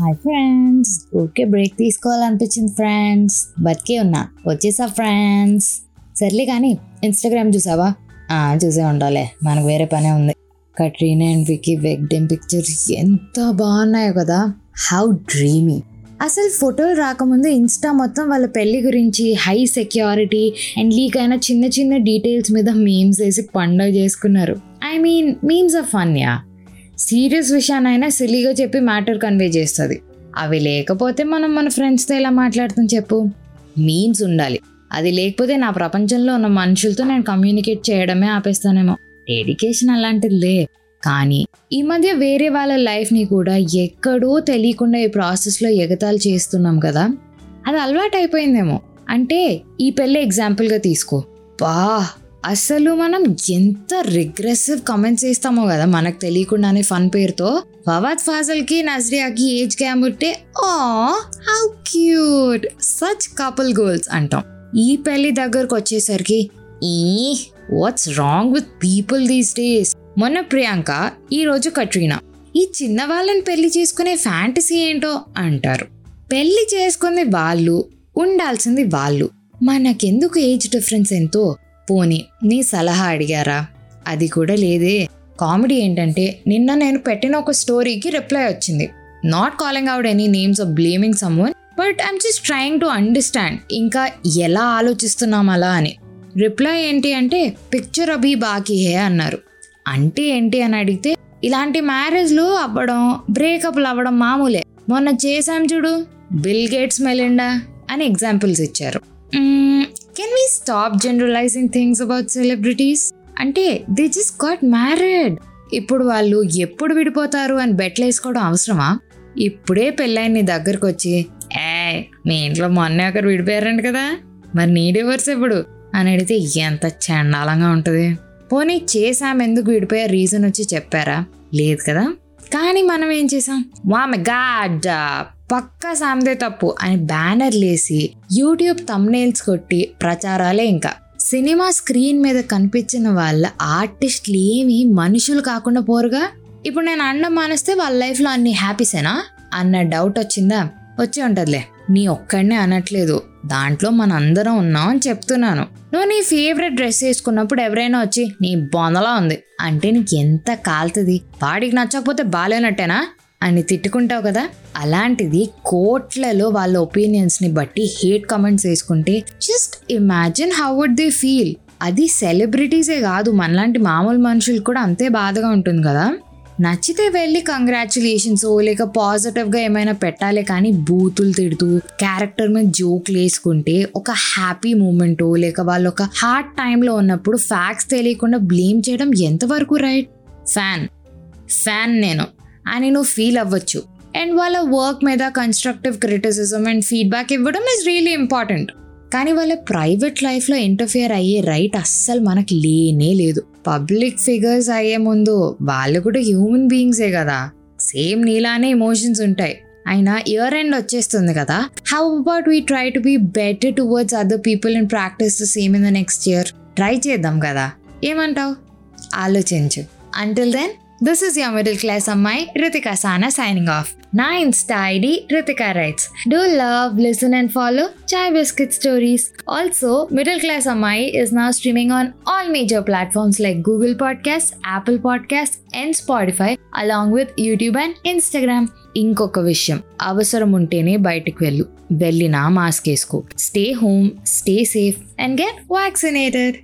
Hi friends ఊరికే break తీసుకోవాలనిపించింది friends బతికే ఉన్నా. వచ్చేసా ఫ్రెండ్స్ సర్లే కానీ ఇన్స్టాగ్రామ్ చూసావా? చూసే ఉండాలే. మనకు వేరే పనే ఉంది. కట్రీనా అండ్ వికీ వెగ్డెన్ పిక్చర్స్ ఎంత బాగున్నాయో కదా. హౌ డ్రీమీ అసలు ఫోటోలు రాకముందు ఇన్స్టా మొత్తం వాళ్ళ పెళ్ళి గురించి హై సెక్యూరిటీ అండ్ లీక్ అయిన చిన్న చిన్న డీటెయిల్స్ మీద మీమ్స్ వేసి పండుగ చేసుకున్నారు. I mean memes of fun yeah serious విషయానైనా సిలీగా చెప్పి మ్యాటర్ కన్వే చేస్తుంది. అవి లేకపోతే మనం మన ఫ్రెండ్స్తో ఎలా మాట్లాడుతాం చెప్పు? మీమ్స్ ఉండాలి. అది లేకపోతే నా ప్రపంచంలో ఉన్న మనుషులతో నేను కమ్యూనికేట్ చేయడమే ఆపేస్తానేమో. డెడికేషన్ అలాంటిదిలే కానీ ఈ మధ్య వేరే వాళ్ళ లైఫ్ని కూడా ఎక్కడో తెలియకుండా ఈ ప్రాసెస్లో ఎగతాలు చేస్తున్నాం కదా? అది అలవాటు అయిపోయిందేమో అంటే ఈ పెళ్ళి ఎగ్జాంపుల్గా తీసుకో. బా! అసలు మనం ఎంత రిగ్రెసివ్ కమెంట్స్ చేస్తామో కదా మనకు తెలియకుండానే ఫన్ పేరుతో. ఫవాద్ ఫాజల్కి నజ్రియాకి ఏజ్ క్యాంప్ ఉంటే ఓ how cute such couple goals అంటాం. ఈ పెళ్ళి దగ్గరకు వచ్చేసరికి ఈ what's wrong with people these days మొన్న ప్రియాంక ఈ రోజు కట్రీనా ఈ చిన్న వాళ్ళని పెళ్ళి చేసుకునే ఫ్యాంటసీ ఏంటో? అంటారు. పెళ్ళి చేసుకుంది వాళ్ళు ఉండాల్సింది వాళ్ళు. మనకెందుకు ఏజ్ డిఫరెన్స్ ఎంతో? పోనీ నీ సలహా అడిగారా? అది కూడా లేదే. కామెడీ ఏంటంటే నిన్న నేను పెట్టిన ఒక స్టోరీకి రిప్లై వచ్చింది. Not calling out any names of blaming someone but I'm just trying to understand ఇంకా ఎలా ఆలోచిస్తున్నాం అలా అని. రిప్లై ఏంటి అంటే పిక్చర్ అభి బాకీ హే అన్నారు. అంటే ఏంటి అని అడిగితే ఇలాంటి మ్యారేజ్లు అవ్వడం బ్రేకప్లు అవ్వడం మామూలే. మొన్న చేశాం చూడు బిల్ గేట్స్ మెలిండా అని ఎగ్జాంపుల్స్ ఇచ్చారు. Can we stop generalizing things about celebrities అంటే దే జస్ట్ గాట్ మ్యారీడ్ ఇప్పుడు వాళ్ళు ఎప్పుడు విడిపోతారు అని బెట్లు వేసుకోవడం అవసరమా? ఇప్పుడే పెళ్ళైన నీ దగ్గరకు వచ్చి ఏ మీ ఇంట్లో మొన్న ఒకరు విడిపోయారంట కదా మరి నీ డివర్స్ ఎప్పుడు? అని అడిగితే ఎంత చండాలంగా ఉంటుంది. పోనీ చేసాం ఎందుకు విడిపోయే రీజన్ వచ్చి చెప్పారా? లేదు కదా. కానీ మనం ఏం చేసాం? Oh వామె గాడ్ పక్కా సామ్దే తప్పు అని బ్యానర్లేసి యూట్యూబ్ తమ్నేల్స్ కొట్టి ప్రచారాలే ఇంకా. సినిమా స్క్రీన్ మీద కనిపించిన వాళ్ళ ఆర్టిస్టులు ఏమి మనుషులు కాకుండా పోరుగా? ఇప్పుడు నేను అండం మానేస్తే వాళ్ళ లైఫ్లో అన్ని హ్యాపీసేనా? అన్న డౌట్ వచ్చిందా? వచ్చి ఉంటుందిలే. నీ ఒక్కడనే అనట్లేదు. దాంట్లో మన అందరం ఉన్నాం అని చెప్తున్నాను. నువ్వు నీ ఫేవరెట్ డ్రెస్ వేసుకున్నప్పుడు ఎవరైనా వచ్చి నీ బొందలా ఉంది. అంటే నీకు ఎంత కాలుతుంది? వాడికి నచ్చకపోతే బాగాలేనట్టేనా అని తిట్టుకుంటావు కదా? అలాంటిది కోట్లలో వాళ్ళ ఒపీనియన్స్ని బట్టి హేట్ కమెంట్స్ వేసుకుంటే just imagine how would they feel. అది సెలబ్రిటీసే కాదు మనలాంటి మామూలు మనుషులు కూడా అంతే బాధగా ఉంటుంది కదా? నచ్చితే వెళ్ళి కంగ్రాచులేషన్స్ లేక పాజిటివ్గా ఏమైనా పెట్టాలి కానీ బూతులు తిడుతూ క్యారెక్టర్ మీద జోక్లు వేసుకుంటే ఒక హ్యాపీ మూమెంట్ లేక వాళ్ళు ఒక హార్డ్ టైంలో ఉన్నప్పుడు ఫ్యాక్ట్స్ తెలియకుండా బ్లేమ్ చేయడం ఎంతవరకు రైట్ ఫ్యాన్ ఫ్యాన్ నేను. అని నువ్వు ఫీల్ అవ్వచ్చు. అండ్ వాళ్ళ వర్క్ మీద కన్స్ట్రక్టివ్ క్రిటిసిజం అండ్ ఫీడ్బ్యాక్ ఇవ్వడం ఇస్ రియలీ ఇంపార్టెంట్ కానీ వాళ్ళ ప్రైవేట్ లైఫ్లో ఇంటర్ఫియర్ అయ్యే రైట్ అస్సలు మనకు లేనే లేదు. పబ్లిక్ ఫిగర్స్ అయ్యే ముందు వాళ్ళు కూడా హ్యూమన్ బీయింగ్సే కదా. సేమ్ నీలానే ఎమోషన్స్ ఉంటాయి. అయినా ఇయర్ ఎండ్ వచ్చేస్తుంది కదా. How about we try to be better towards other people and practice the same in the next year try చేద్దాం కదా. ఏమంటావు? ఆలోచించు. Until then this is your middle class Ammayi Ritika Sana signing off నా insta ID Ritika writes do love listen and follow chai biscuit stories also middle class Ammayi is నా streaming on all major platforms like Google podcast Apple podcast and Spotify along with YouTube and Instagram ఇంకొక విషయం అవసరం ఉంటేనే బయటకు వెళ్ళు. వెళ్ళినా mask వేసుకో. Stay home stay safe and get vaccinated